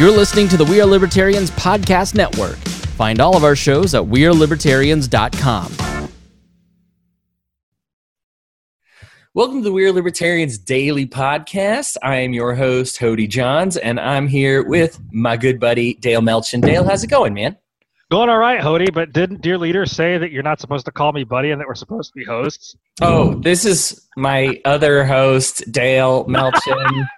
You're listening to the We Are Libertarians Podcast Network. Find all of our shows at WeareLibertarians.com. Welcome to the We Are Libertarians Daily Podcast. I am your host, Hody Johns, and I'm here with my good buddy, Dale Melchin. Dale, how's it going, man? Going all right, Hody, but didn't dear leader say that you're not supposed to call me buddy and that we're supposed to be hosts? Oh, this is my other host, Dale Melchin.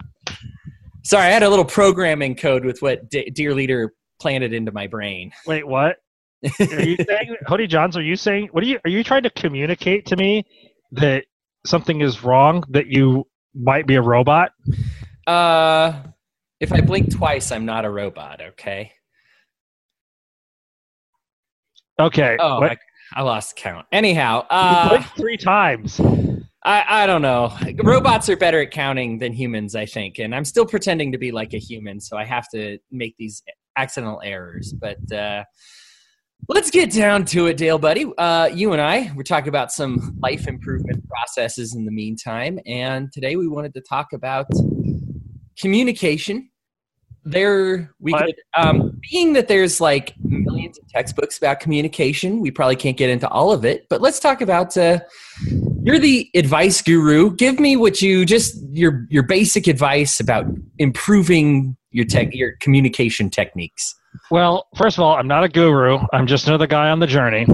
Sorry, I had a little programming code with what D- Dear Leader planted into my brain. Wait, what? are you saying, Hody Johns? Are you saying what are you? Are you trying to communicate to me that something is wrong? That you might be a robot? Uh, if I blink twice, I'm not a robot. Okay. Okay. Oh, I, I, lost count. Anyhow, uh, three times. I, I don't know. Robots are better at counting than humans, I think. And I'm still pretending to be like a human, so I have to make these accidental errors. But uh, let's get down to it, Dale, buddy. Uh, you and I, we're talking about some life improvement processes in the meantime. And today we wanted to talk about communication there we could um, being that there's like millions of textbooks about communication we probably can't get into all of it but let's talk about uh, you're the advice guru. Give me what you just your your basic advice about improving your tech your communication techniques. Well first of all i'm not a guru. I'm just another guy on the journey.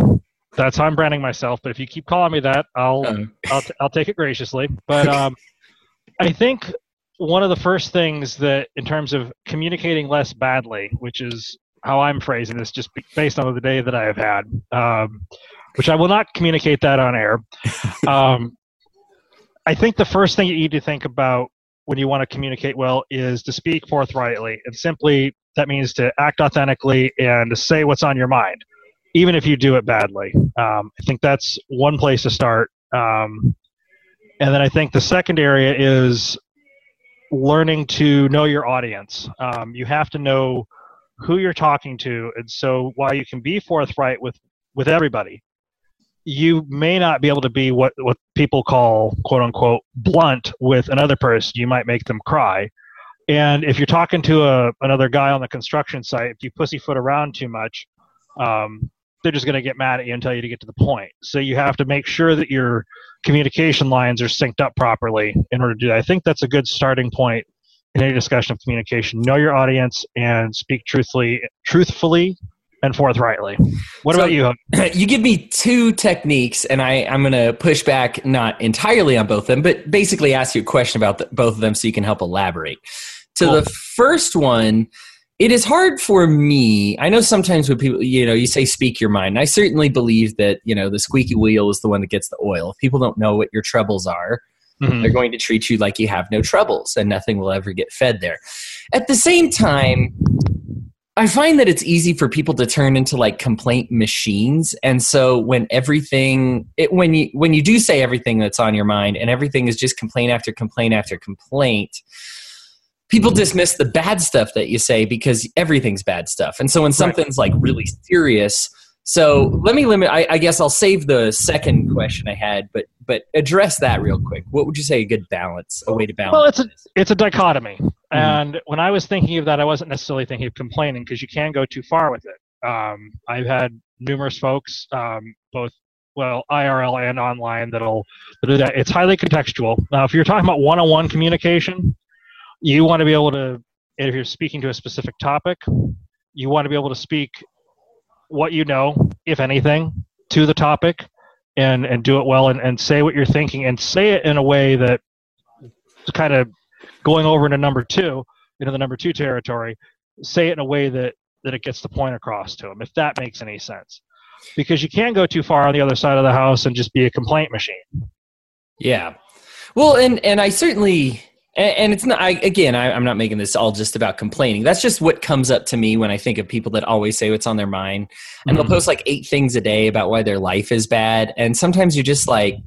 That's how i'm branding myself. But if you keep calling me that i'll uh. I'll, t- I'll take it graciously. But um, i think one of the first things that, in terms of communicating less badly, which is how I'm phrasing this, just based on the day that I have had, um, which I will not communicate that on air. Um, I think the first thing you need to think about when you want to communicate well is to speak forthrightly, and simply that means to act authentically and to say what's on your mind, even if you do it badly. Um, I think that's one place to start. Um, and then I think the second area is learning to know your audience. Um, you have to know who you're talking to, and so while you can be forthright with with everybody, you may not be able to be what what people call quote unquote blunt with another person. You might make them cry. And if you're talking to a, another guy on the construction site, if you pussyfoot around too much, um, they're just going to get mad at you and tell you to get to the point. So you have to make sure that your communication lines are synced up properly in order to do that. I think that's a good starting point in any discussion of communication. Know your audience and speak truthfully, truthfully and forthrightly. What so, about you? You give me two techniques, and I, I'm going to push back not entirely on both of them, but basically ask you a question about the, both of them so you can help elaborate. To cool. the first one, it is hard for me. I know sometimes when people, you know, you say speak your mind. I certainly believe that, you know, the squeaky wheel is the one that gets the oil. If people don't know what your troubles are, mm-hmm. they're going to treat you like you have no troubles and nothing will ever get fed there. At the same time, I find that it's easy for people to turn into like complaint machines. And so when everything it, when you when you do say everything that's on your mind and everything is just complaint after complaint after complaint, people mm-hmm. dismiss the bad stuff that you say because everything's bad stuff. And so when something's like really serious, so let me limit. I, I, guess I'll save the second question I had, but but address that real quick. What would you say a good balance, a way to balance? Well, it's a it's a dichotomy, mm-hmm. and when I was thinking of that, I wasn't necessarily thinking of complaining because you can go too far with it. Um, I've had numerous folks, um, both well IRL and online, that'll, that'll do that. It's highly contextual. Now, if you're talking about one-on-one communication, you want to be able to if you're speaking to a specific topic you want to be able to speak what you know if anything to the topic and and do it well and, and say what you're thinking and say it in a way that kind of going over into number two into the number two territory say it in a way that that it gets the point across to them if that makes any sense. Because you can go too far on the other side of the house and just be a complaint machine. Yeah. Well and and i certainly and, and it's not I, again I, i'm not making this all just about complaining. That's just what comes up to me when i think of people that always say what's on their mind. And mm-hmm. they'll post like eight things a day about why their life is bad. And sometimes you're just like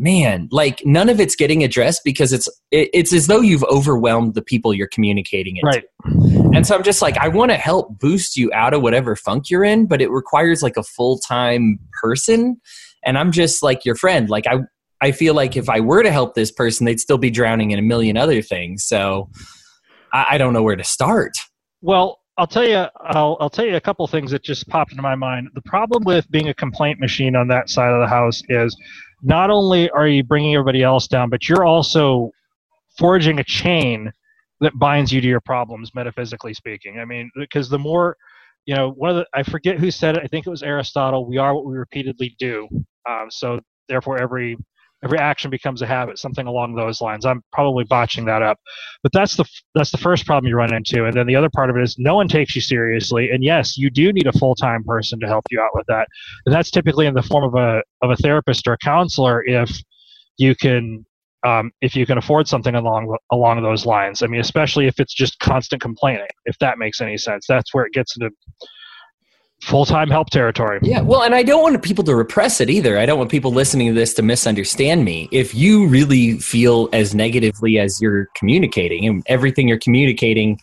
man like none of it's getting addressed because it's it, it's as though you've overwhelmed the people you're communicating it right. to. and so i'm just like i want to help boost you out of whatever funk you're in but it requires like a full-time person. And i'm just like your friend. Like i I feel like if I were to help this person, they'd still be drowning in a million other things. So I, I don't know where to start. Well, I'll tell you. I'll I'll tell you a couple things that just popped into my mind. The problem with being a complaint machine on that side of the house is not only are you bringing everybody else down, but you're also forging a chain that binds you to your problems, metaphysically speaking. I mean, because the more, you know, one of the I forget who said it. I think it was Aristotle. We are what we repeatedly do. Um, so therefore, every every action becomes a habit something along those lines. I'm probably botching that up. But that's the that's the first problem you run into. And then the other part of it is no one takes you seriously. And yes you do need a full-time person to help you out with that. And that's typically in the form of a of a therapist or a counselor if you can um, if you can afford something along along those lines. I mean especially if it's just constant complaining if that makes any sense. That's where it gets into full time help territory. Yeah, well, and I don't want people to repress it either. I don't want people listening to this to misunderstand me. If you really feel as negatively as you're communicating and everything you're communicating,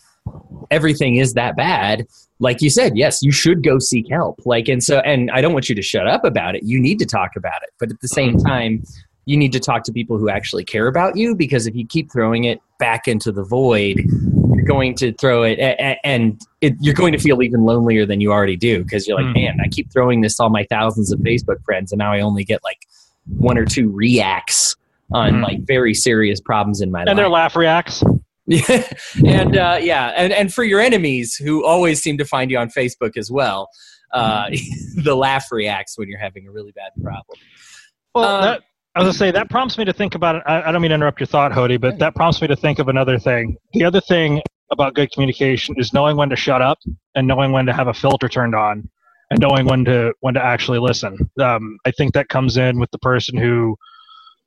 everything is that bad, like you said, yes, you should go seek help. Like, and so, and I don't want you to shut up about it. You need to talk about it. But at the same time, you need to talk to people who actually care about you because if you keep throwing it back into the void, going to throw it and it, you're going to feel even lonelier than you already do because you're like, mm. man, I keep throwing this to all my thousands of Facebook friends and now I only get like one or two reacts on mm. like very serious problems in my and life. And their laugh reacts. Yeah, and uh, yeah, and and for your enemies who always seem to find you on Facebook as well, uh, the laugh reacts when you're having a really bad problem. Well, um, that I was gonna say that prompts me to think about it. I, I don't mean to interrupt your thought, Hody, but that prompts me to think of another thing. The other thing about good communication is knowing when to shut up and knowing when to have a filter turned on and knowing when to when to actually listen. Um, I think that comes in with the person who,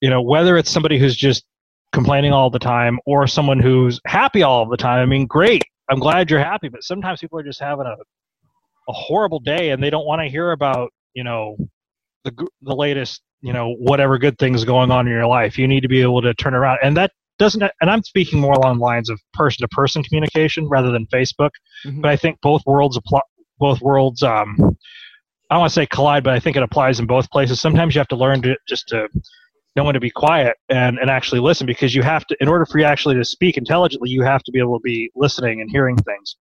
you know, whether it's somebody who's just complaining all the time or someone who's happy all the time. I mean, great. I'm glad you're happy, but sometimes people are just having a a horrible day and they don't want to hear about you know the the latest you know whatever good things going on in your life you need to be able to turn around and that doesn't and i'm speaking more along the lines of person to person communication rather than facebook mm-hmm. but i think both worlds apply both worlds um i don't want to say collide but i think it applies in both places sometimes you have to learn to just to know when to be quiet and and actually listen because you have to in order for you actually to speak intelligently you have to be able to be listening and hearing things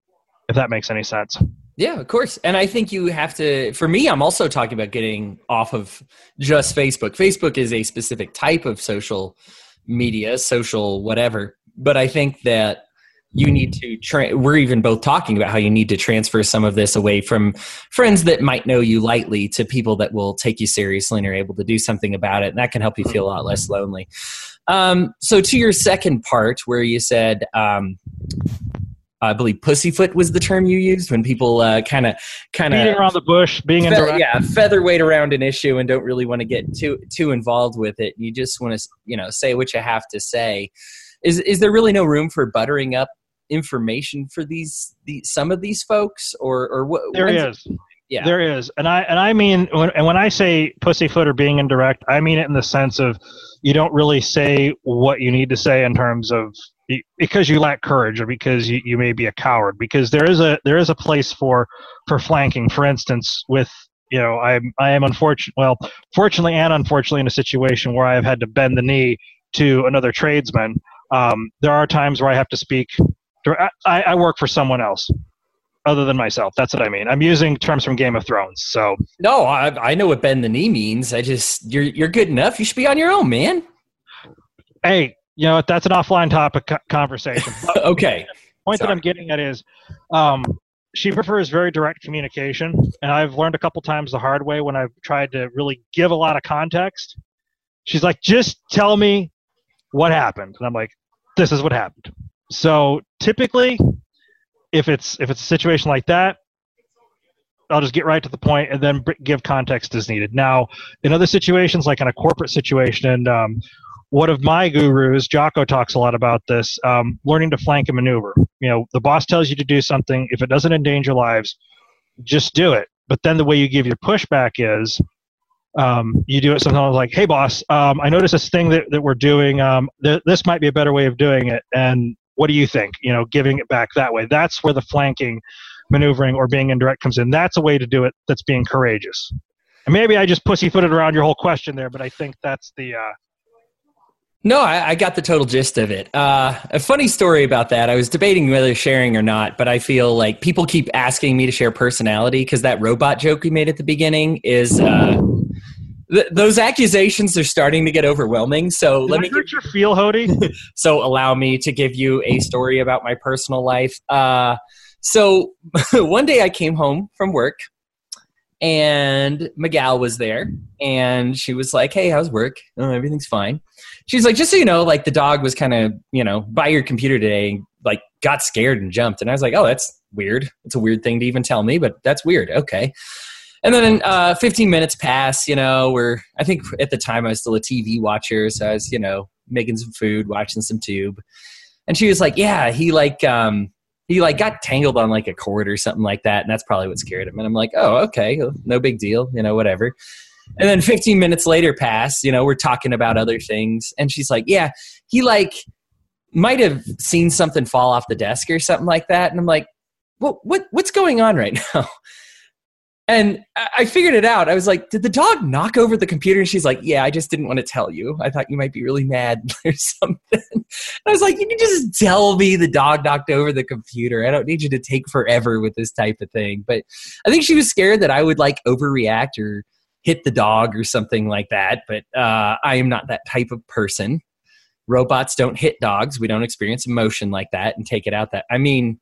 if that makes any sense yeah, of course. And I think you have to, for me, I'm also talking about getting off of just Facebook. Facebook is a specific type of social media, social whatever. But I think that you need to, tra- we're even both talking about how you need to transfer some of this away from friends that might know you lightly to people that will take you seriously and are able to do something about it. And that can help you feel a lot less lonely. Um, so, to your second part, where you said, um, I believe pussyfoot was the term you used when people kind of kind of beating around the bush, being fe- in yeah, featherweight around an issue and don't really want to get too too involved with it. You just want to you know say what you have to say. Is is there really no room for buttering up information for these, these some of these folks or or what? There is. Yeah. There is, and I and I mean, when, and when I say pussyfoot or being indirect, I mean it in the sense of you don't really say what you need to say in terms of because you lack courage or because you, you may be a coward because there is a there is a place for for flanking for instance with you know i'm i am unfortunate well fortunately and unfortunately in a situation where i've had to bend the knee to another tradesman um, there are times where i have to speak I, I work for someone else other than myself. That's what I mean. I'm using terms from Game of Thrones. So no, I, I know what bend the knee means. I just you're you're good enough. You should be on your own, man. Hey, you know that's an offline topic conversation. okay. The point Sorry. that I'm getting at is, um, she prefers very direct communication, and I've learned a couple times the hard way when I've tried to really give a lot of context. She's like, "Just tell me what happened," and I'm like, "This is what happened." So typically, if it's if it's a situation like that, I'll just get right to the point and then give context as needed. Now, in other situations, like in a corporate situation, and um, one of my gurus, Jocko, talks a lot about this um, learning to flank and maneuver. You know, the boss tells you to do something. If it doesn't endanger lives, just do it. But then the way you give your pushback is um, you do it sometimes like, hey, boss, um, I noticed this thing that, that we're doing. Um, th- this might be a better way of doing it. And what do you think? You know, giving it back that way. That's where the flanking, maneuvering, or being indirect comes in. That's a way to do it that's being courageous. And maybe I just pussyfooted around your whole question there, but I think that's the. Uh, No, I, I, got the total gist of it. Uh, a funny story about that. I was debating whether sharing or not, but I feel like people keep asking me to share personality because that robot joke we made at the beginning is. Uh, th- those accusations are starting to get overwhelming. So Did let I me hurt your feel, Hody. so allow me to give you a story about my personal life. Uh, so one day I came home from work and Miguel was there and she was like, Hey, how's work? Oh, everything's fine. She's like, just so you know, like the dog was kind of, you know, by your computer today, like got scared and jumped. And I was like, Oh, that's weird. It's a weird thing to even tell me, but that's weird. Okay. And then uh, 15 minutes pass, you know, we're, I think at the time I was still a TV watcher. So I was, you know, making some food, watching some tube. And she was like, Yeah, he like, um, he like got tangled on like a cord or something like that and that's probably what scared him and i'm like oh okay no big deal you know whatever and then 15 minutes later pass you know we're talking about other things and she's like yeah he like might have seen something fall off the desk or something like that and i'm like what what what's going on right now and I figured it out. I was like, did the dog knock over the computer? And she's like, yeah, I just didn't want to tell you. I thought you might be really mad or something. I was like, you can just tell me the dog knocked over the computer. I don't need you to take forever with this type of thing. But I think she was scared that I would like overreact or hit the dog or something like that. But uh, I am not that type of person. Robots don't hit dogs. We don't experience emotion like that and take it out that. I mean,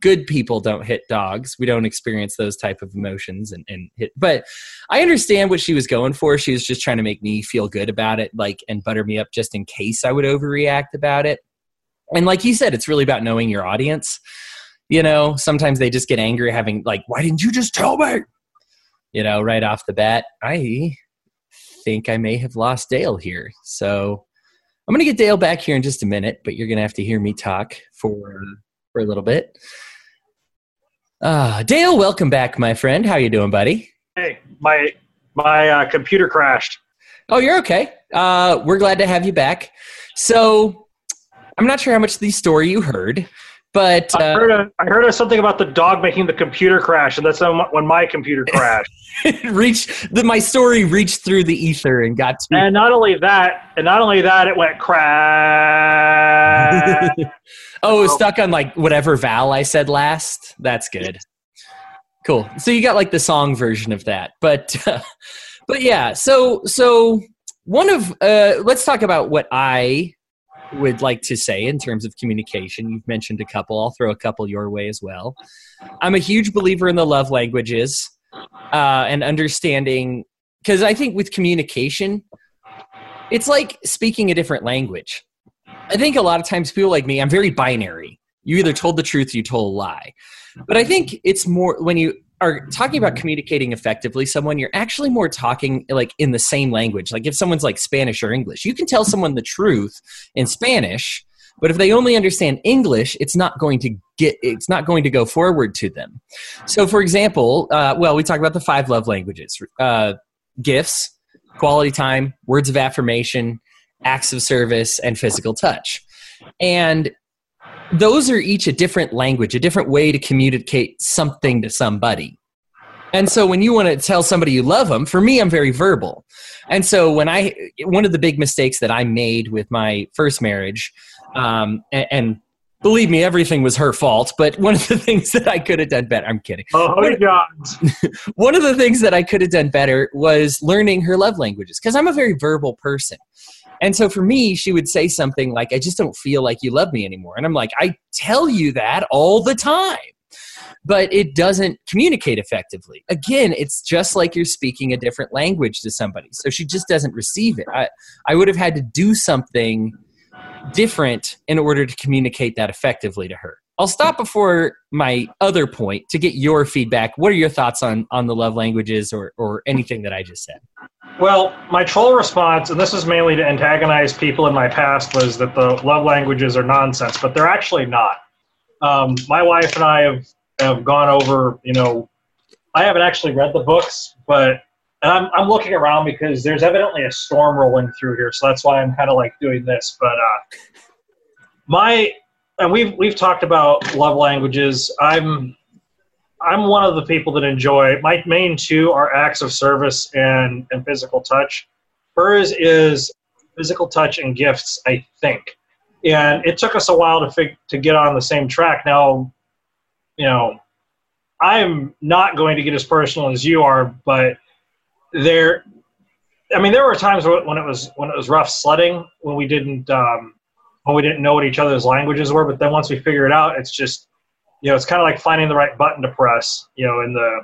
good people don't hit dogs we don't experience those type of emotions and, and hit but i understand what she was going for she was just trying to make me feel good about it like and butter me up just in case i would overreact about it and like you said it's really about knowing your audience you know sometimes they just get angry having like why didn't you just tell me you know right off the bat i think i may have lost dale here so i'm going to get dale back here in just a minute but you're going to have to hear me talk for for a little bit uh, Dale, welcome back, my friend. How you doing, buddy? Hey, my my uh, computer crashed. Oh, you're okay. Uh, we're glad to have you back. So, I'm not sure how much of the story you heard, but uh, I, heard a, I heard of something about the dog making the computer crash, and that's when my computer crashed. reached the, my story reached through the ether and got to. And not only that, and not only that, it went crash. oh, it was stuck on like whatever vowel I said last. That's good. Cool. So you got like the song version of that, but uh, but yeah. So so one of uh, let's talk about what I would like to say in terms of communication. You've mentioned a couple. I'll throw a couple your way as well. I'm a huge believer in the love languages uh, and understanding because I think with communication, it's like speaking a different language. I think a lot of times people like me, I'm very binary. You either told the truth, you told a lie. But I think it's more when you are talking about communicating effectively someone you're actually more talking like in the same language. Like if someone's like spanish or english you can tell someone the truth in spanish but if they only understand english it's not going to get it's not going to go forward to them. So for example uh, well we talk about the five love languages uh, gifts quality time words of affirmation acts of service and physical touch. And those are each a different language, a different way to communicate something to somebody. And so when you want to tell somebody you love them, for me, I'm very verbal. And so when I, one of the big mistakes that I made with my first marriage, um, and, and believe me, everything was her fault. But one of the things that I could have done better, I'm kidding. Oh, one, God. one of the things that I could have done better was learning her love languages because I'm a very verbal person. And so for me, she would say something like, I just don't feel like you love me anymore. And I'm like, I tell you that all the time. But it doesn't communicate effectively. Again, it's just like you're speaking a different language to somebody. So she just doesn't receive it. I, I would have had to do something different in order to communicate that effectively to her. I'll stop before my other point to get your feedback. What are your thoughts on on the love languages or or anything that I just said? Well, my troll response, and this is mainly to antagonize people in my past, was that the love languages are nonsense, but they're actually not. Um, my wife and I have have gone over. You know, I haven't actually read the books, but and I'm I'm looking around because there's evidently a storm rolling through here, so that's why I'm kind of like doing this. But uh, my and we've we've talked about love languages. I'm I'm one of the people that enjoy my main two are acts of service and and physical touch. Hers is physical touch and gifts, I think. And it took us a while to fig- to get on the same track. Now, you know, I'm not going to get as personal as you are, but there, I mean, there were times when it was when it was rough sledding when we didn't um, when we didn't know what each other's languages were. But then once we figure it out, it's just you know, it's kind of like finding the right button to press. You know, in the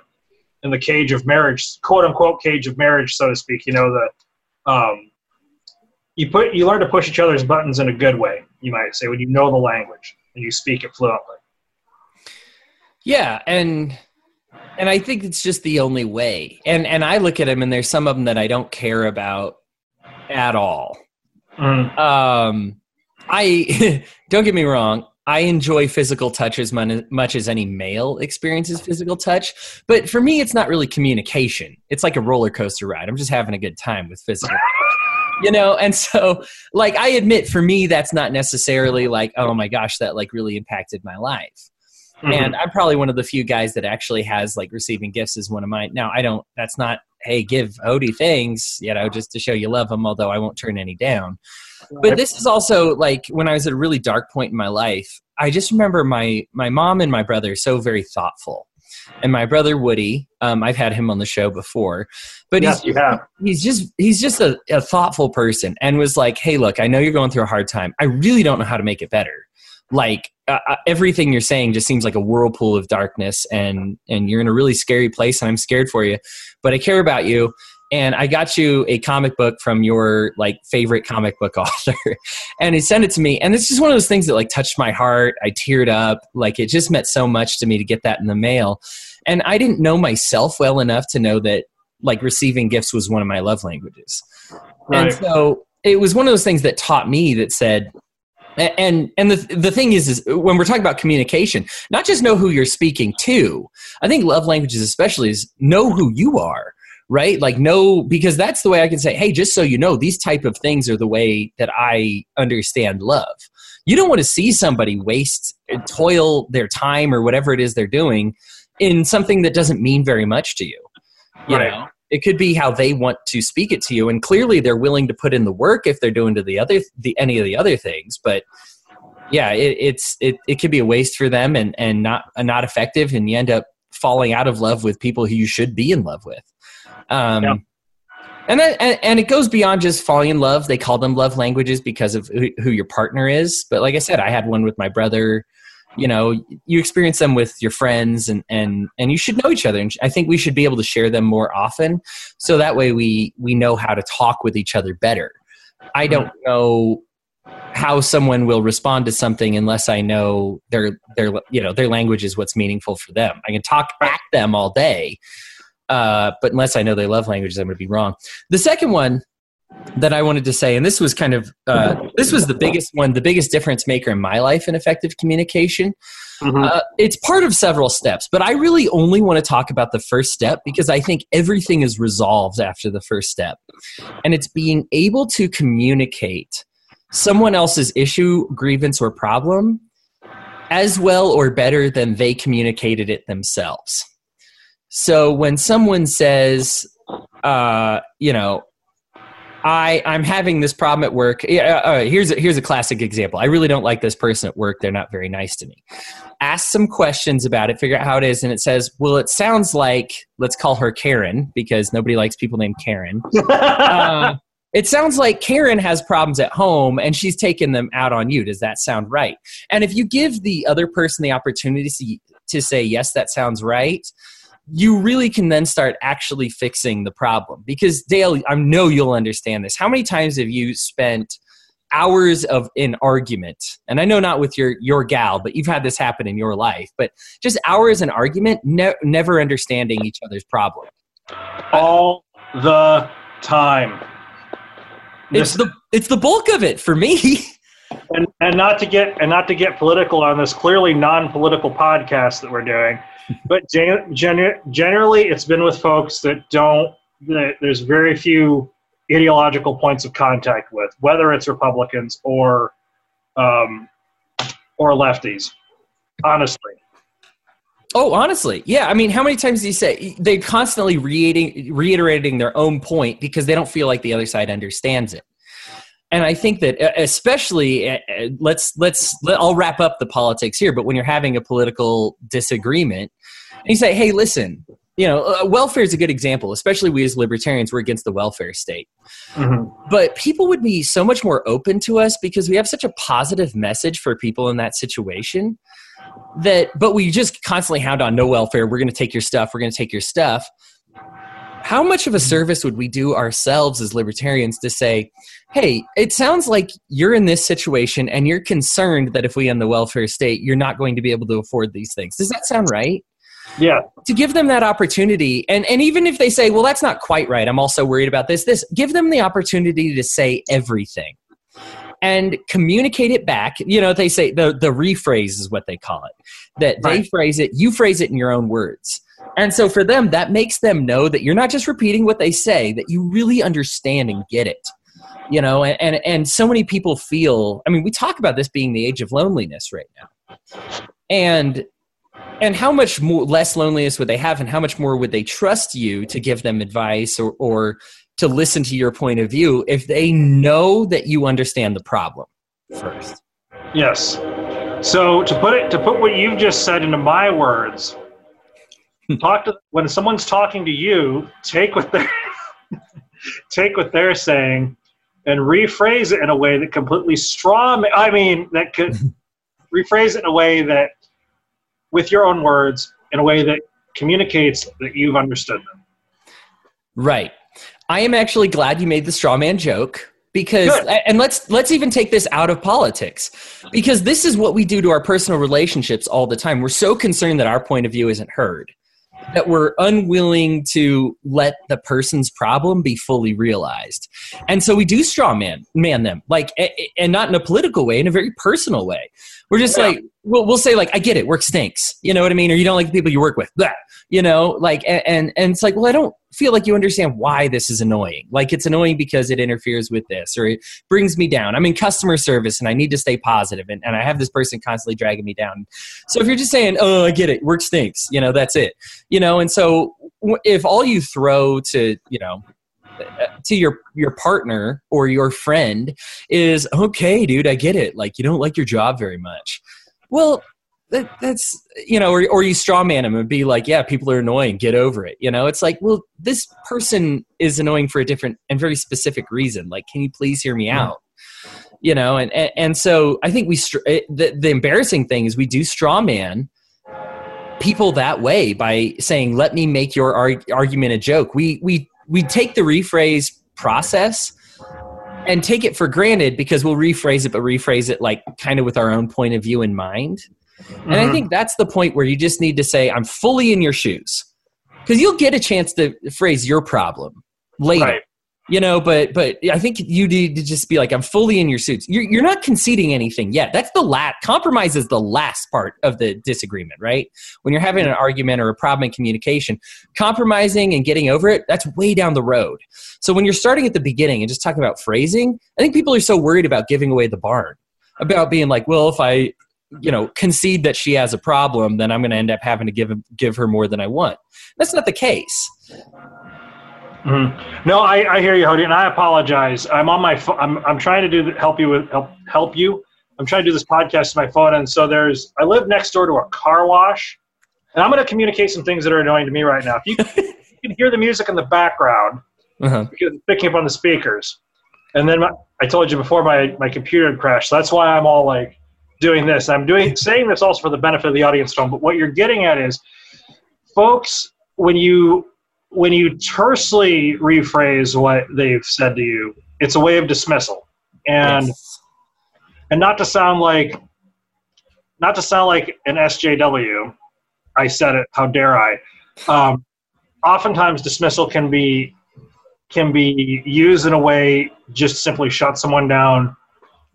in the cage of marriage, quote unquote cage of marriage, so to speak. You know, the um, you put you learn to push each other's buttons in a good way. You might say when you know the language and you speak it fluently. Yeah, and and I think it's just the only way. And and I look at them, and there's some of them that I don't care about at all. Mm. Um, I don't get me wrong. I enjoy physical touch as much as any male experiences physical touch. But for me, it's not really communication. It's like a roller coaster ride. I'm just having a good time with physical you know and so like i admit for me that's not necessarily like oh my gosh that like really impacted my life mm-hmm. and i'm probably one of the few guys that actually has like receiving gifts as one of mine now i don't that's not hey give Hody things you know just to show you love them although i won't turn any down but this is also like when I was at a really dark point in my life. I just remember my my mom and my brother so very thoughtful, and my brother Woody. Um, I've had him on the show before, but yes, he's, you have. he's just he's just a, a thoughtful person, and was like, "Hey, look, I know you're going through a hard time. I really don't know how to make it better. Like uh, uh everything you're saying just seems like a whirlpool of darkness, and and you're in a really scary place, and I'm scared for you, but I care about you." And I got you a comic book from your like favorite comic book author, and he sent it to me, and it's just one of those things that like touched my heart. I teared up, like it just meant so much to me to get that in the mail, and I didn't know myself well enough to know that like receiving gifts was one of my love languages, right. and so it was one of those things that taught me that said and and the the thing is is when we're talking about communication not just know who you're speaking to. I think love languages especially is know who you are right? Like no because that's the way i can say hey just so you know these type of things are the way that i understand love. You don't want to see somebody waste toil their time or whatever it is they're doing in something that doesn't mean very much to you. You right. know it could be how they want to speak it to you and clearly they're willing to put in the work if they're doing to the other the any of the other things but yeah it, it's it, it could be a waste for them and and not uh, not effective and you end up falling out of love with people who you should be in love with um, yeah. And, then, and, and it goes beyond just falling in love. They call them love languages because of who, who your partner is. But like I said, I had one with my brother. You know, you experience them with your friends, and and and you should know each other. And I think we should be able to share them more often, so that way we we know how to talk with each other better. I don't know how someone will respond to something unless I know their their you know their language is what's meaningful for them. I can talk at them all day, uh, but unless I know they love languages, I'm going to be wrong. The second one that I wanted to say, and this was kind of uh, this was the biggest one, the biggest difference maker in my life in effective communication. Mm-hmm. Uh, it's part of several steps, but I really only want to talk about the first step because I think everything is resolved after the first step, and it's being able to communicate someone else's issue, grievance, or problem as well or better than they communicated it themselves. So when someone says, uh, you know, I I'm having this problem at work. Yeah, uh, here's a, here's a classic example. I really don't like this person at work. They're not very nice to me. Ask some questions about it. Figure out how it is, and it says, well, it sounds like let's call her Karen because nobody likes people named Karen. uh, it sounds like Karen has problems at home and she's taking them out on you. Does that sound right? And if you give the other person the opportunity to, to say yes, that sounds right you really can then start actually fixing the problem. Because Dale, I know you'll understand this. How many times have you spent hours of an argument? And I know not with your your gal, but you've had this happen in your life. But just hours in argument, ne- never understanding each other's problem. All the time. It's the it's the bulk of it for me. and and not to get and not to get political on this clearly non-political podcast that we're doing but gen- gen- generally, it's been with folks that don't. That there's very few ideological points of contact with, whether it's Republicans or um, or lefties. Honestly. Oh, honestly, yeah. I mean, how many times do you say they're constantly reiterating, reiterating their own point because they don't feel like the other side understands it? And I think that especially uh, let's let's let, I'll wrap up the politics here. But when you're having a political disagreement, and you say, "Hey, listen, you know, uh, welfare is a good example, especially we as libertarians, we're against the welfare state. Mm-hmm. But people would be so much more open to us because we have such a positive message for people in that situation that, but we just constantly hound on no welfare. We're going to take your stuff. We're going to take your stuff. How much of a service would we do ourselves as libertarians to say, hey, it sounds like you're in this situation and you're concerned that if we end the welfare state, you're not going to be able to afford these things? Does that sound right? yeah to give them that opportunity and and even if they say well that's not quite right i'm also worried about this this give them the opportunity to say everything and communicate it back you know they say the the rephrase is what they call it that right. they phrase it you phrase it in your own words and so for them that makes them know that you're not just repeating what they say that you really understand and get it you know and and, and so many people feel i mean we talk about this being the age of loneliness right now. And and how much more less loneliness would they have and how much more would they trust you to give them advice or, or to listen to your point of view if they know that you understand the problem first? Yes. So to put it to put what you've just said into my words talk to when someone's talking to you take what they're take what they're saying and rephrase it in a way that completely straw i mean that could rephrase it in a way that with your own words in a way that communicates that you've understood them. Right. I am actually glad you made the straw man joke because Good. and let's let's even take this out of politics because this is what we do to our personal relationships all the time. We're so concerned that our point of view isn't heard that we're unwilling to let the person's problem be fully realized. And so we do straw man man them like and not in a political way in a very personal way. We're just yeah. like we'll, we'll say like I get it, work stinks. You know what I mean? Or you don't like the people you work with. Blah. You know, like and and it's like, well, I don't feel like you understand why this is annoying. Like it's annoying because it interferes with this or it brings me down. I'm in customer service and I need to stay positive and, and I have this person constantly dragging me down. So if you're just saying, oh, I get it, work stinks, you know, that's it. You know, and so if all you throw to, you know, uh, to your your partner or your friend is okay dude i get it like you don't like your job very much well that, that's you know or, or you straw man them and be like yeah people are annoying. Get over it. You know it's like well this person is annoying for a different and very specific reason. Like can you please hear me out? You know and and, and so i think we the, the embarrassing thing is we do straw man people that way by saying let me make your arg- argument a joke. We we we take the rephrase process and take it for granted because we'll rephrase it, but rephrase it like kind of with our own point of view in mind. Mm-hmm. And I mm-hmm. think that's the point where you just need to say, I'm fully in your shoes. Because you'll get a chance to phrase your problem later. Right you know but but i think you need to just be like i'm fully in your suits. You're, you're not conceding anything yet. That's the last compromise is the last part of the disagreement right? When you're having an argument or a problem in communication compromising and getting over it that's way down the road. So when you're starting at the beginning and just talking about phrasing i think people are so worried about giving away the barn about being like well if i you know concede that she has a problem then i'm going to end up having to give give her more than i want. That's not the case Mm-hmm. No, I, I hear you, Hody, and I apologize. I'm on my phone. I'm, I'm trying to do help you with help help you. I'm trying to do this podcast on my phone, and so there's I live next door to a car wash, and I'm going to communicate some things that are annoying to me right now. If you, you can hear the music in the background uh-huh. because it's picking up on the speakers, and then my, I told you before my my computer had crashed. So that's why I'm all like doing this. I'm doing saying this also for the benefit of the audience at home. But what you're getting at is, folks, when you when you tersely rephrase what they've said to you, it's a way of dismissal. And yes. and not to sound like not to sound like an SJW, I said it, how dare I? Um, oftentimes dismissal can be can be used in a way just simply shut someone down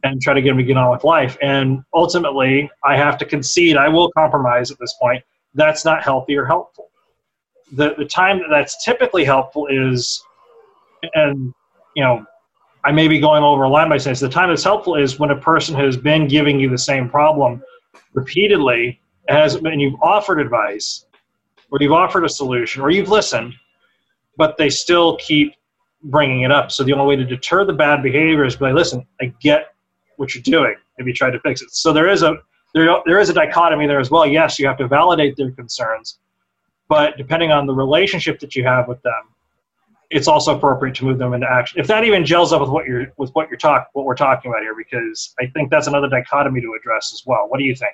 and try to get them to get on with life. And ultimately, I have to concede, I will compromise at this point. That's not healthy or helpful the, the time that that's typically helpful is, and you know, I may be going over a line by saying the time that's helpful is when a person has been giving you the same problem repeatedly, has and you've offered advice, or you've offered a solution, or you've listened, but they still keep bringing it up. So the only way to deter the bad behavior is by listen, I get what you're doing. Have you tried to fix it? So there is a there, there is a dichotomy there as well. Yes, you have to validate their concerns, but depending on the relationship that you have with them, it's also appropriate to move them into action. If that even gels up with what you're with what you're talk what we're talking about here, because I think that's another dichotomy to address as well. What do you think?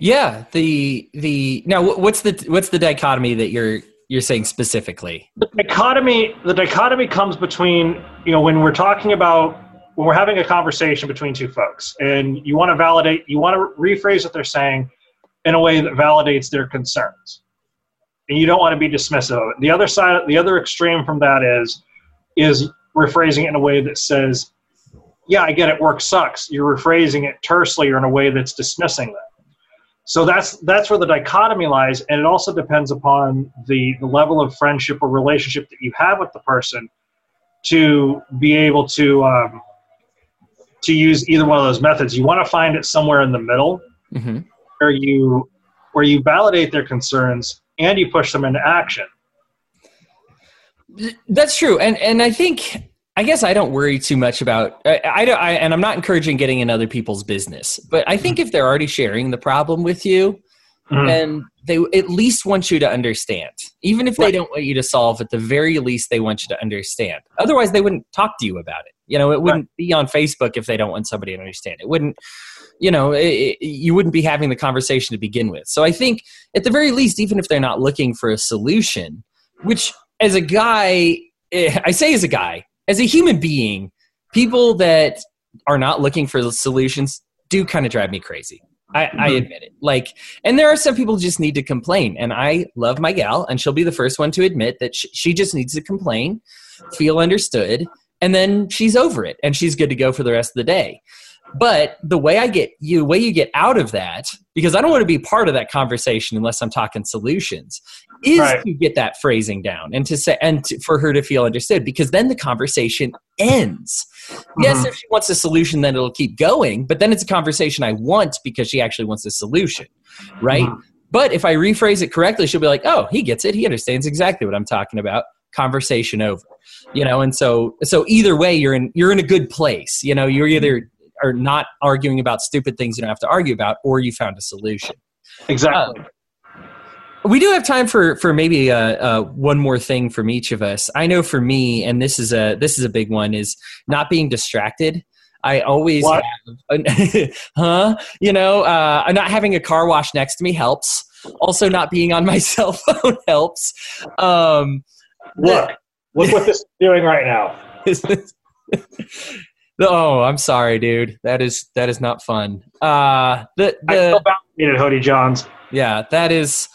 Yeah, the the now what's the what's the dichotomy that you're you're saying specifically? The dichotomy the dichotomy comes between you know when we're talking about when we're having a conversation between two folks and you want to validate you want to rephrase what they're saying in a way that validates their concerns and you don't want to be dismissive of it. The other side the other extreme from that is is rephrasing it in a way that says yeah i get it work sucks. You're rephrasing it tersely or in a way that's dismissing them so that's that's where the dichotomy lies and it also depends upon the the level of friendship or relationship that you have with the person to be able to um, to use either one of those methods. You want to find it somewhere in the middle mm-hmm. where you where you validate their concerns and you push them into action that's true and and i think I guess I don't worry too much about I, I, I, and I'm not encouraging getting in other people's business. But I think mm-hmm. if they're already sharing the problem with you, mm-hmm. then they at least want you to understand. Even if they don't want you to solve, at the very least they want you to understand. Otherwise, they wouldn't talk to you about it. You know, it wouldn't right. be on Facebook if they don't want somebody to understand. It wouldn't. You know, it, it, you wouldn't be having the conversation to begin with. So I think, at the very least, even if they're not looking for a solution, which as a guy, eh, I say as a guy, as a human being, people that are not looking for solutions do kind of drive me crazy. I, mm-hmm. I, admit it. Like, and there are some people just need to complain. And I love my gal, and she'll be the first one to admit that she, she just needs to complain, feel understood, and then she's over it and she's good to go for the rest of the day. But the way I get you, the way you get out of that, because I don't want to be part of that conversation unless I'm talking solutions, is right. to get that phrasing down and to say and to, for her to feel understood. Because then the conversation ends. Mm-hmm. Yes, if she wants a solution, then it'll keep going. But then it's a conversation I want because she actually wants a solution, right? Mm-hmm. But if I rephrase it correctly, she'll be like, "Oh, he gets it. He understands exactly what I'm talking about." Conversation over, you know. And so, so either way, you're in you're in a good place. You know, you're either are not arguing about stupid things you don't have to argue about, or you found a solution. Exactly. Uh, we do have time for for maybe uh, uh, one more thing from each of us. I know for me, and this is a this is a big one, is not being distracted. I always what? have, huh? You know, uh, not having a car wash next to me helps. Also, not being on my cell phone helps. Um, look, look what this is doing right now. Oh, I'm sorry, dude. That is that is not fun. Uh, the the I feel validated, Johns. Yeah, that is.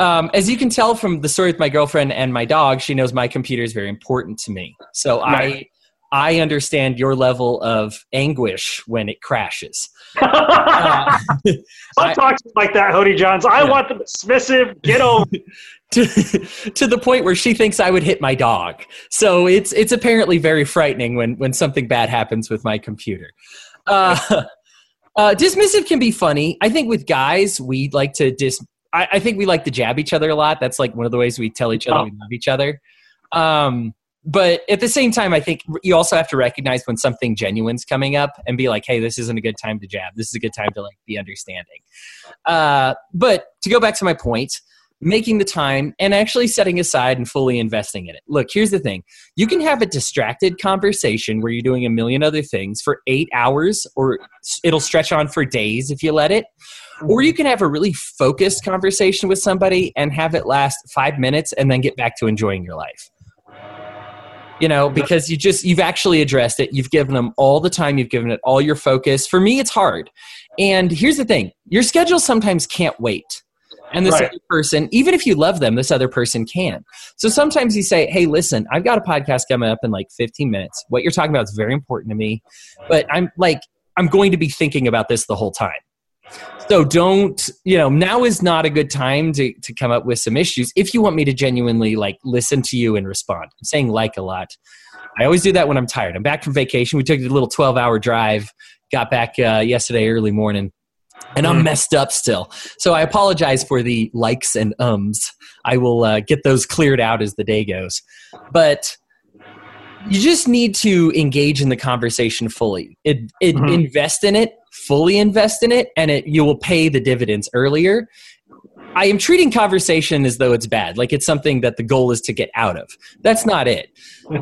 Um, as you can tell from the story with my girlfriend and my dog, she knows my computer is very important to me. So right. I I understand your level of anguish when it crashes. uh, Don't talk like that, Hody Johns. I yeah. want the dismissive. Get over. to, to the point where she thinks I would hit my dog. So it's it's apparently very frightening when when something bad happens with my computer. Uh, uh, dismissive can be funny. I think with guys, we like to dis. I, I, think we like to jab each other a lot. That's like one of the ways we tell each other oh. we love each other. Um, but at the same time, I think you also have to recognize when something genuine's coming up and be like, "Hey, this isn't a good time to jab. This is a good time to like be understanding." Uh, but to go back to my point, making the time and actually setting aside and fully investing in it. Look, here's the thing. You can have a distracted conversation where you're doing a million other things for eight hours, or it'll stretch on for days if you let it. Or mm-hmm. you can have a really focused conversation with somebody and have it last five minutes and then get back to enjoying your life. You know because you just you've actually addressed it. You've given them all the time. You've given it all your focus. For me it's hard. And here's the thing. Your schedule sometimes can't wait and this right. other person, even if you love them, this other person can. So sometimes you say, hey, listen, I've got a podcast coming up in like 15 minutes. What you're talking about is very important to me, but I'm like, I'm going to be thinking about this the whole time. So don't, you know, now is not a good time to, to come up with some issues if you want me to genuinely like listen to you and respond. I'm saying like a lot. I always do that when I'm tired. I'm back from vacation. We took a little 12 hour drive, got back uh, yesterday early morning and I'm mm. messed up still. So I apologize for the likes and ums. I will uh, get those cleared out as the day goes. But you just need to engage in the conversation fully. It, it Mhm. invest in it, fully invest in it, and it you will pay the dividends earlier. I am treating conversation as though it's bad, like it's something that the goal is to get out of. That's not it.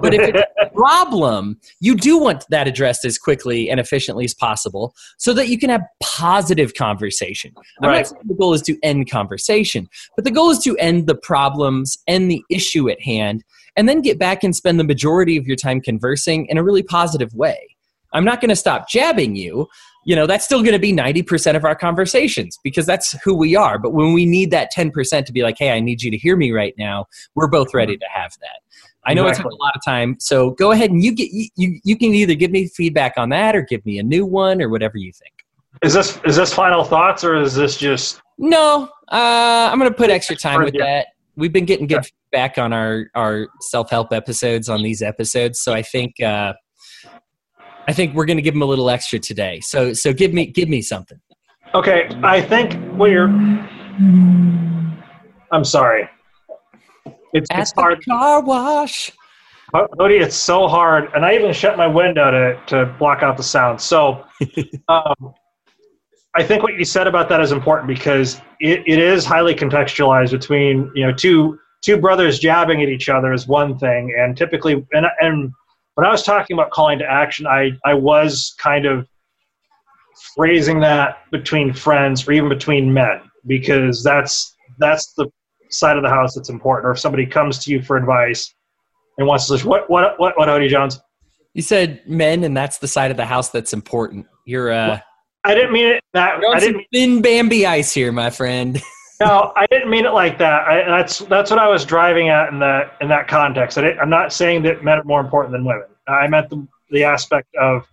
But if it's a problem, you do want that addressed as quickly and efficiently as possible so that you can have positive conversation. I'm Right. not saying the goal is to end conversation, but the goal is to end the problems and the issue at hand and then get back and spend the majority of your time conversing in a really positive way. I'm not going to stop jabbing you. You know, that's still going to be 90% of our conversations because that's who we are. But when we need that 10% to be like, hey, I need you to hear me right now, we're both ready to have that. I know it Exactly. took a lot of time, so go ahead and you get you, you can either give me feedback on that or give me a new one or whatever you think. Is this is this final thoughts or is this just No, uh, I'm going to put extra time with that. We've been getting good feedback on our our self help episodes on these episodes, so I think uh, I think we're going to give them a little extra today. So so give me give me something. okay? I think what you're. I'm sorry. It's, At it's hard, car wash. Cody. It's so hard, and I even shut my window to to block out the sound. So, um, I think what you said about that is important because it, it is highly contextualized between you know two two brothers jabbing at each other is one thing, and typically and and when I was talking about calling to action, I I was kind of phrasing that between friends or even between men because that's that's the side of the house that's important. Or if somebody comes to you for advice and wants to what what what what Hody Johns. You said men, and that's the side of the house that's important. You're uh, I didn't mean it that I didn't thin Bambi ice here, my friend. no I didn't mean it like that. I, that's that's what I was driving at in that in that context. I didn't, I'm not saying that men are more important than women. I meant the the aspect of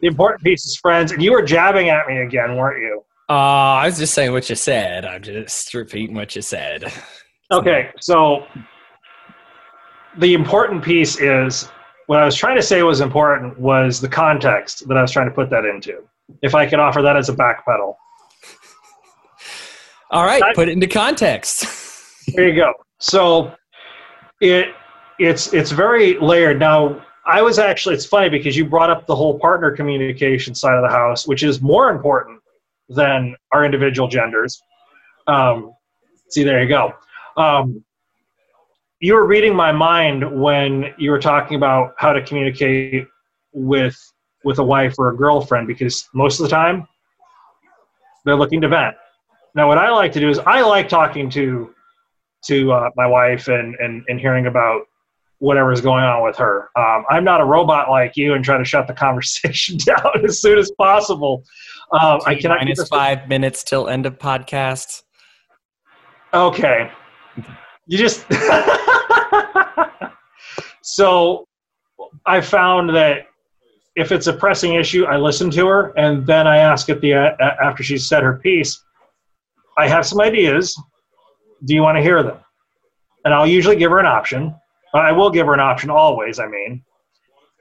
the important piece is friends. And you were jabbing at me again, weren't you? Uh, I was just saying what you said. I'm just repeating what you said. Okay, so the important piece is what I was trying to say was important was the context that I was trying to put that into. If I could offer that as a back pedal. All right, I- put it into context. There you go. So it it's it's very layered. Now I was actually it's funny because you brought up the whole partner communication side of the house, which is more important than our individual genders. Um, see, there you go. Um, you were reading my mind when you were talking about how to communicate with with a wife or a girlfriend because most of the time they're looking to vent. Now, what I like to do is I like talking to to uh, my wife and, and and hearing about whatever's going on with her. Um, I'm not a robot like you and try to shut the conversation down as soon as possible. Um, I cannot minus this- five minutes till end of podcast. Okay. You just so I found that if it's a pressing issue, I listen to her and then I ask at the uh, after she's said her piece. I have some ideas. Do you want to hear them? And I'll usually give her an option. I will give her an option always. I mean,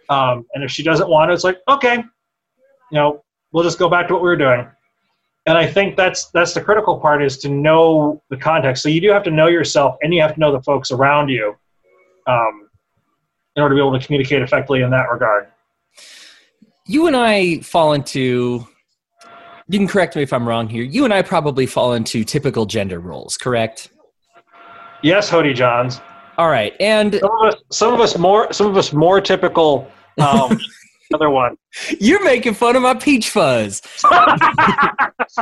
um, and if she doesn't want it, it's like okay, you know, we'll just go back to what we were doing and I think that's that's the critical part is to know the context. So you do have to know yourself, and you have to know the folks around you, um, in order to be able to communicate effectively in that regard. You and I fall into. You can correct me if I'm wrong here. You and I probably fall into typical gender roles, correct? Yes, Hody Johns. All right, and Some of us, some of us more, some of us more typical. Um, other one. you're making fun of my peach fuzz.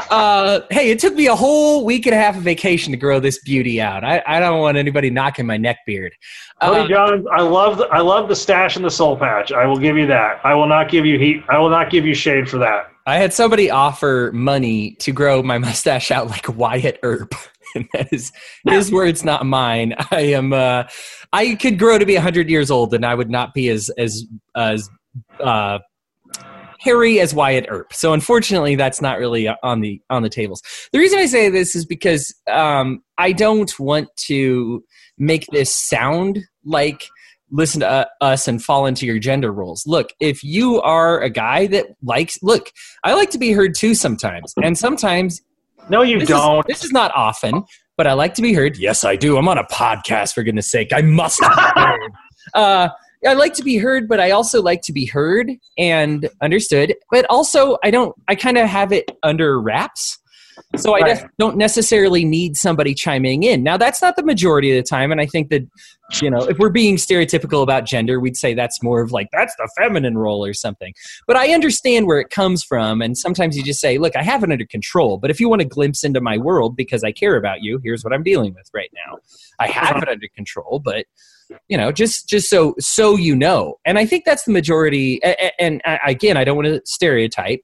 uh, hey, it took me a whole week and a half of vacation to grow this beauty out. I, I don't want anybody knocking my neck beard. Hody Uh, Johns, I love the, I love the stash and the soul patch. I will give you that. I will not give you heat. I will not give you shade for that. I had somebody offer money to grow my mustache out like Wyatt Earp. And that is his words, not mine. I am. Uh, I could grow to be hundred years old, and I would not be as as as uh, hairy as Wyatt Earp. So unfortunately, that's not really on the on the tables. The reason I say this is because um, I don't want to make this sound like listen to uh, us and fall into your gender roles. Look, if you are a guy that likes, look, I like to be heard too sometimes, and sometimes No, you this don't. Is, this is not often, but I like to be heard. Yes, I do. I'm on a podcast for goodness sake. I must. be heard. uh, I like to be heard, but I also like to be heard and understood. But also, I don't. I kind of have it under wraps. So I right. don't necessarily need somebody chiming in. Now that's not the majority of the time, and I think that you know if we're being stereotypical about gender, we'd say that's more of like that's the feminine role or something. But I understand where it comes from, and sometimes you just say, "Look, I have it under control." But if you want to glimpse into my world because I care about you, here's what I'm dealing with right now. I have uh-huh. it under control, but you know just just so so you know and i think that's the majority and, and again i don't want to stereotype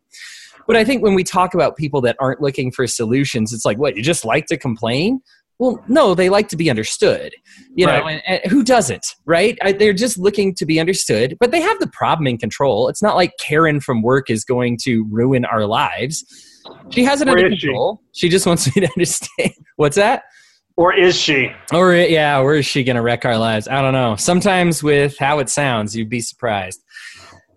but I think when we talk about people that aren't looking for solutions, it's like, what, you just like to complain? Well, no, they like to be understood. You right. know, and, and who doesn't, right? I, they're just looking to be understood, but they have the problem in control. It's not like Karen from work is going to ruin our lives. She has it under control. She? she just wants me to understand. What's that? Or is she? Or yeah, or is she going to wreck our lives? I don't know. Sometimes with how it sounds, you'd be surprised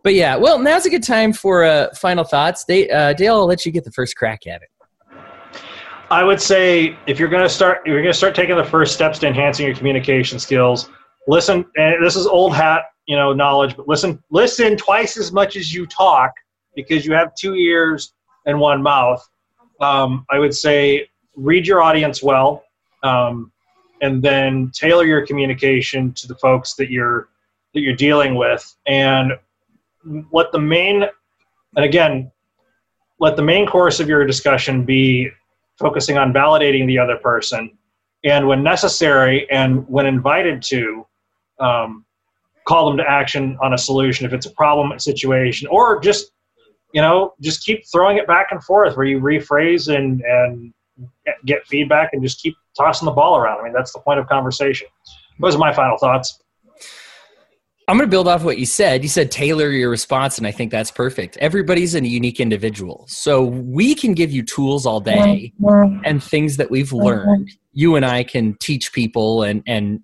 but yeah, well, now's a good time for uh, final thoughts. Dale, uh, Dale, I'll let you get the first crack at it. I would say if you're going to start, you're going to start taking the first steps to enhancing your communication skills. Listen, and this is old hat, you know, knowledge, but listen, listen twice as much as you talk because you have two ears and one mouth. Um, I would say read your audience well, um, and then tailor your communication to the folks that you're that you're dealing with. And let the main, and again, let the main course of your discussion be focusing on validating the other person, and when necessary and when invited to, um, call them to action on a solution if it's a problem situation, or just you know just keep throwing it back and forth where you rephrase and and get feedback and just keep tossing the ball around. I mean that's the point of conversation. Those are my final thoughts. I'm going to build off what you said. You said tailor your response, and I think that's perfect. Everybody's a unique individual. So we can give you tools all day and things that we've learned. You and I can teach people and, and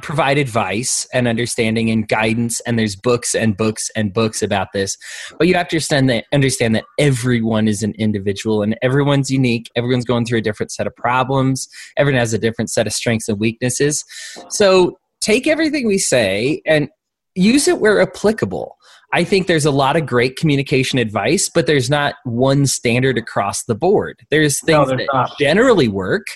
provide advice and understanding and guidance. And there's books and books and books about this. But you have to understand that, understand that everyone is an individual and everyone's unique. Everyone's going through a different set of problems. Everyone has a different set of strengths and weaknesses. So take everything we say and use it where applicable. I think there's a lot of great communication advice, but there's not one standard across the board. There's things no, that not. generally work,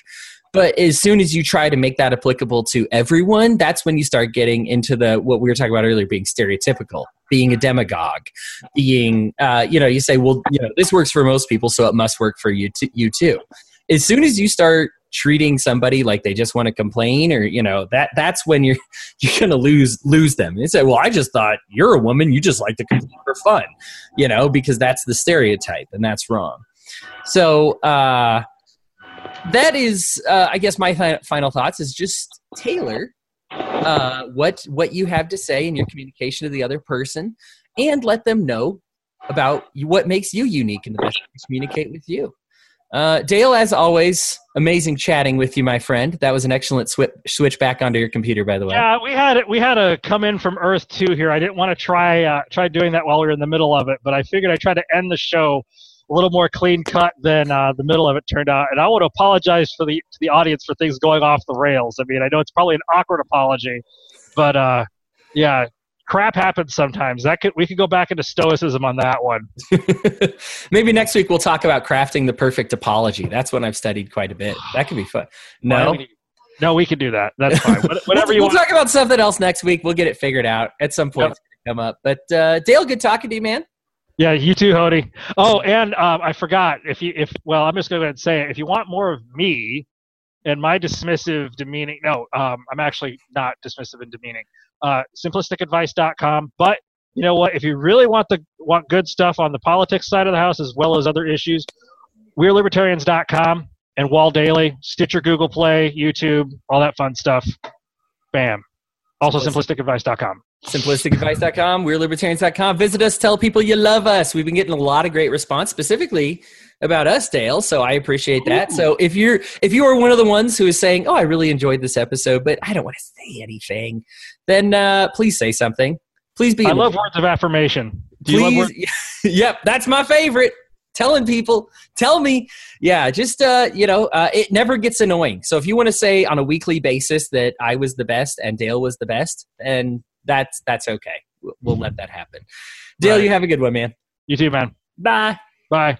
but as soon as you try to make that applicable to everyone, that's when you start getting into the what we were talking about earlier, being stereotypical, being a demagogue, being uh, you know, you say, well, you know, this works for most people, so it must work for you too. You too. As soon as you start treating somebody like they just want to complain or you know that that's when you're you're gonna lose lose them and say well i just thought you're a woman you just like to complain for fun you know because that's the stereotype and that's wrong so uh that is uh, i guess my fi- final thoughts is just tailor uh, what what you have to say in your communication to the other person and let them know about what makes you unique and the best to communicate with you uh, Dale, as always, amazing chatting with you, my friend. That was an excellent switch switch back onto your computer, by the way. Yeah, we had. We had to come in from Earth two here. I didn't want to try uh, try doing that while we were in the middle of it, but I figured I'd try to end the show a little more clean cut than uh, the middle of it turned out. And I want to apologize for the to the audience for things going off the rails. I mean, I know it's probably an awkward apology, but uh, yeah, crap happens sometimes. That could we could go back into stoicism on that one. Maybe next week we'll talk about crafting the perfect apology. That's one I've studied quite a bit. That could be fun. No. no, we can do that. That's fine. Whatever we'll, you we'll want. talk about something else next week. We'll get it figured out at some point. Yep. come up. But uh, Dale, good talking to you, man. Yeah, you too, Hody. Oh, and um, I forgot if you if well, I'm just going to say it. If you want more of me and my dismissive, demeaning, no, um, I'm actually not dismissive and demeaning uh, simplisticadvice.com. But you know what? If you really want the want good stuff on the politics side of the house as well as other issues, we're libertarians.com and Wall Daily, Stitcher, Google Play, YouTube, all that fun stuff. Bam. Also, simplisticadvice.com. Simplisticadvice.com, we're libertarians.com. Visit us, tell people you love us. We've been getting a lot of great response, specifically about us, Dale. So I appreciate that. So if you're if you are one of the ones who is saying, "Oh, I really enjoyed this episode, but I don't want to say anything," then uh, please say something. Please be. I love words of affirmation. Do please, yep, that's my favorite. Telling people, tell me, yeah, just uh, you know, uh, it never gets annoying. So if you want to say on a weekly basis that I was the best and Dale was the best, and that's that's okay. We'll, we'll let mm-hmm. that happen. Dale, Right. you have a good one, man. You too, man. Bye. Bye.